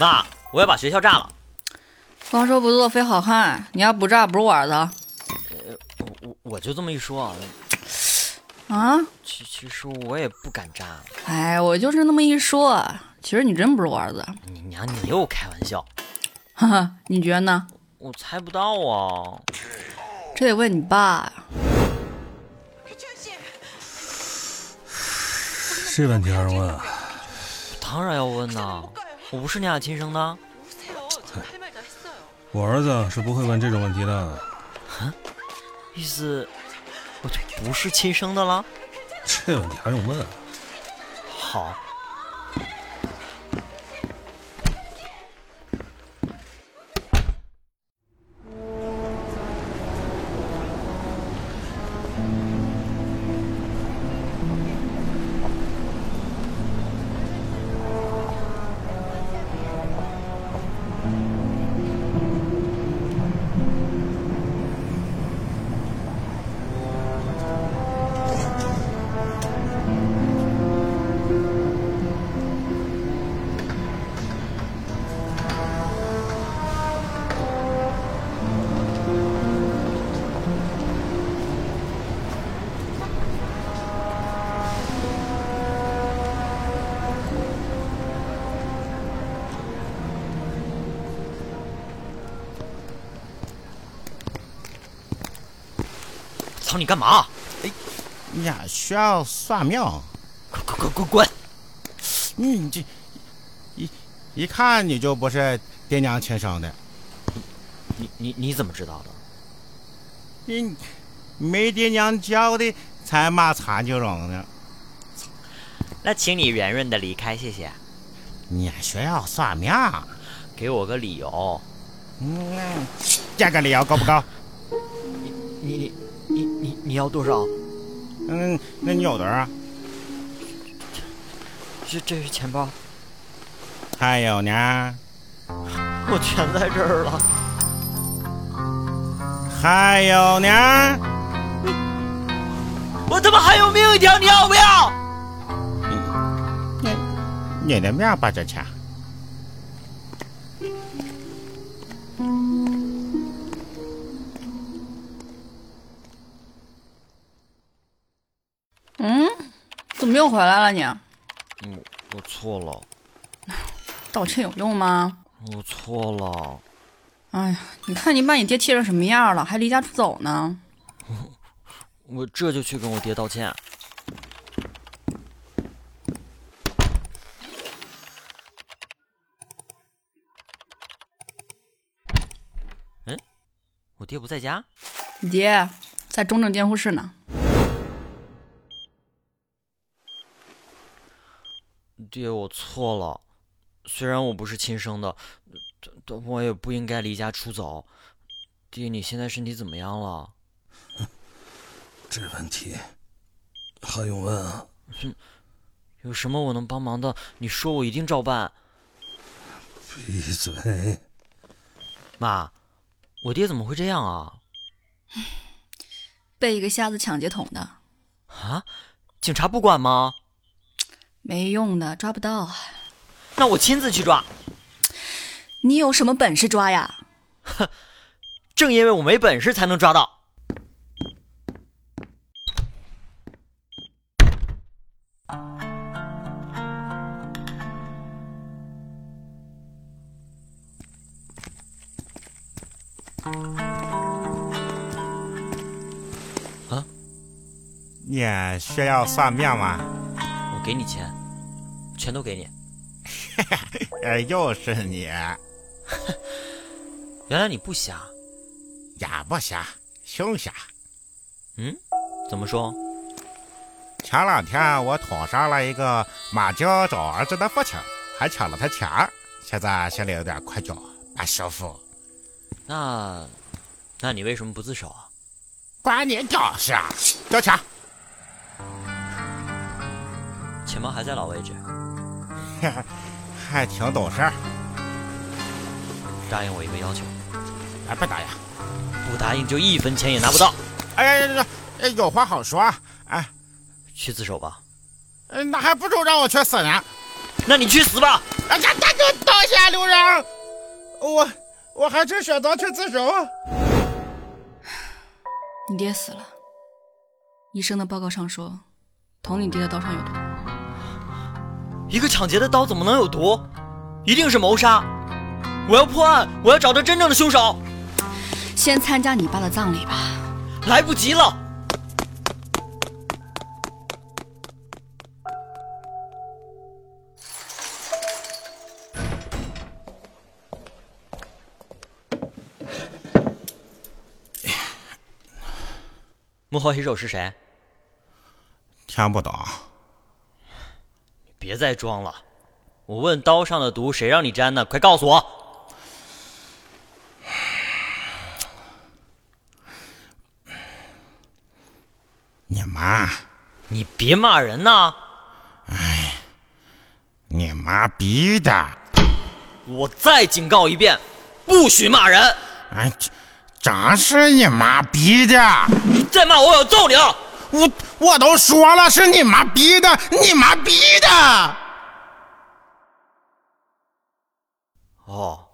妈，我要把学校炸了。光说不做非好汉，你要不炸不是我儿子。我我我就这么一说啊，啊？其其实我也不敢炸。哎，我就是那么一说，其实你真不是我儿子。你娘，你又开玩笑。哈哈，你觉得呢？我猜不到啊。这得问你爸。这问题还是问啊？当然要问呐，我不是你俩亲生的。我儿子是不会问这种问题的。啊？意思我就不是亲生的了？这问题还用问？好。操你干嘛？哎呀，需要算命！滚滚滚滚滚！你这一一看你就不是爹娘亲生的。你你你怎么知道的？你没爹娘教的才骂残疾人呢。那请你圆润的离开，谢谢。你需要算命？给我个理由。嗯，这个理由够不够？你你你你你要多少？嗯，那你有多少？这这是钱包。还有呢？我全在这儿了。还有呢？我他妈还有命一条，你要不要？你你的命不值钱。嗯，怎么又回来了你？嗯，我错了。道歉有用吗？我错了。哎呀，你看你把你爹气成什么样了，还离家出走呢？我这就去跟我爹道歉。嗯，我爹不在家。你爹在中正监护室呢。爹，我错了。虽然我不是亲生的，但我也不应该离家出走。爹，你现在身体怎么样了？这问题还用问啊？哼，有什么我能帮忙的，你说，我一定照办。闭嘴！妈，我爹怎么会这样啊？被一个瞎子抢劫捅的。啊？警察不管吗？没用的，抓不到。那我亲自去抓。你有什么本事抓呀？哼，正因为我没本事，才能抓到。啊？你需要算命吗？我给你钱，全都给你。哎，又是你！原来你不瞎，哑不瞎，凶瞎。嗯？怎么说？前两天我捅杀了一个马娇找儿子的父亲，还抢了他钱，现在心里有点愧疚，不舒服。那，那你为什么不自首啊？关你屌事！交钱。钱包还在老位置。还挺懂事。答应我一个要求。哎，不答应。不答应就一分钱也拿不到。哎呀呀呀！有话好说。哎，去自首吧。那还不如让我去死呢。那你去死吧！大家大哥刀下留人，我我还是选择去自首。你爹死了，医生的报告上说，捅你爹的刀上有毒。一个抢劫的刀怎么能有毒？一定是谋杀！我要破案，我要找到真正的凶手。先参加你爸的葬礼吧。来不及了。幕后黑手是谁？听不懂。别再装了！我问刀上的毒谁让你沾的？快告诉我！你妈！你别骂人呐！哎，你妈逼的！我再警告一遍，不许骂人！哎，真是你妈逼的！你再骂我，我要揍你！我我都说了是你妈逼的，你妈逼的！哦。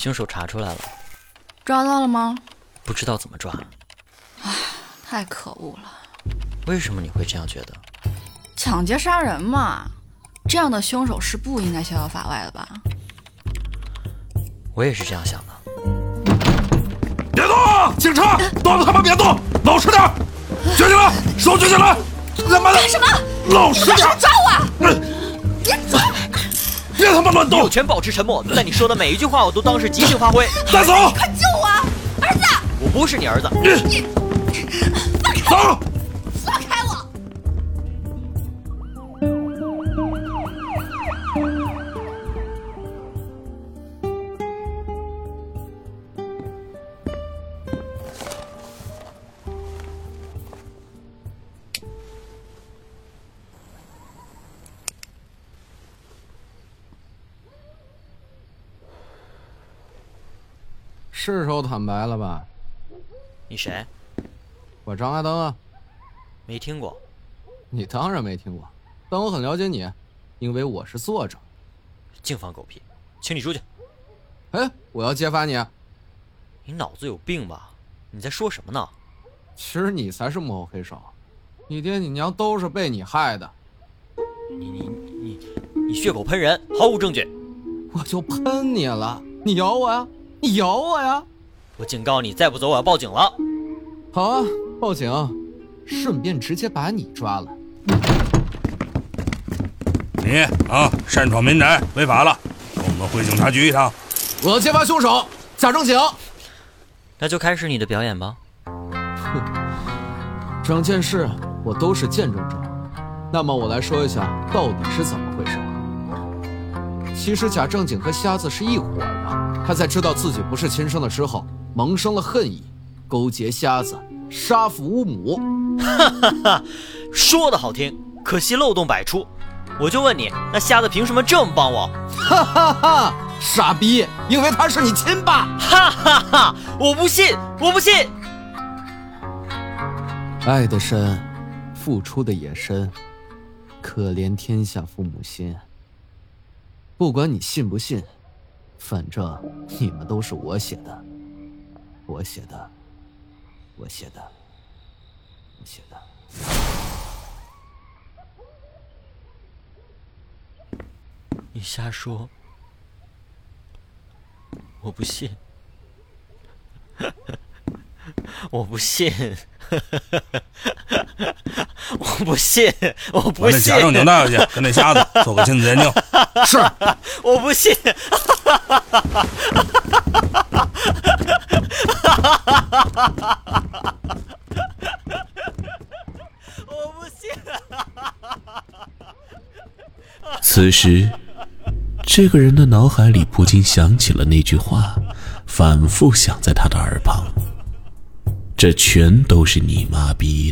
凶手查出来了，抓到了吗？不知道怎么抓。唉，太可恶了。为什么你会这样觉得？抢劫杀人嘛，这样的凶手是不应该逍遥法外的吧？我也是这样想的。别动！警察，动了他妈别动！老实点！举起来，手举起来！他妈的！干什么？老实点！抓我！别别他妈乱动！有权保持沉默，但你说的每一句话我都当是即兴发挥。带走！快救我！儿子！我不是你儿子。你放开走！是时候坦白了吧？你谁？我张阿登啊，没听过。你当然没听过，但我很了解你，因为我是作者。净放狗屁，请你出去。哎，我要揭发你！你脑子有病吧？你在说什么呢？其实你才是幕后黑手，你爹你娘都是被你害的。你你你你血口喷人，毫无证据。我就喷你了，你咬我呀？你咬我呀！我警告你，再不走我要报警了。好啊，报警，顺便直接把你抓了。你啊，擅闯民宅，违法了，跟我们回警察局一趟。我要揭发凶手，假正经。那就开始你的表演吧。哼，整件事我都是见证者。那么我来说一下到底是怎么回事。其实假正经和瞎子是一伙的，他在知道自己不是亲生的之后，萌生了恨意，勾结瞎子杀父无母。哈哈哈，说的好听，可惜漏洞百出。我就问你，那瞎子凭什么这么帮我？哈哈哈，傻逼，因为他是你亲爸。哈哈哈，我不信，我不信。爱的深，付出的也深，可怜天下父母心。不管你信不信，反正你们都是我写的，我写的，我写的，我写的。你瞎说，我不信，我不信，我不信，我不我那信贾，正经带回去，跟那瞎子做个亲子鉴定。是，我不信。哈哈哈哈哈哈我不信。此时，这个人的脑海里不禁想起了那句话，反复响在他的耳旁：“这全都是你妈逼。”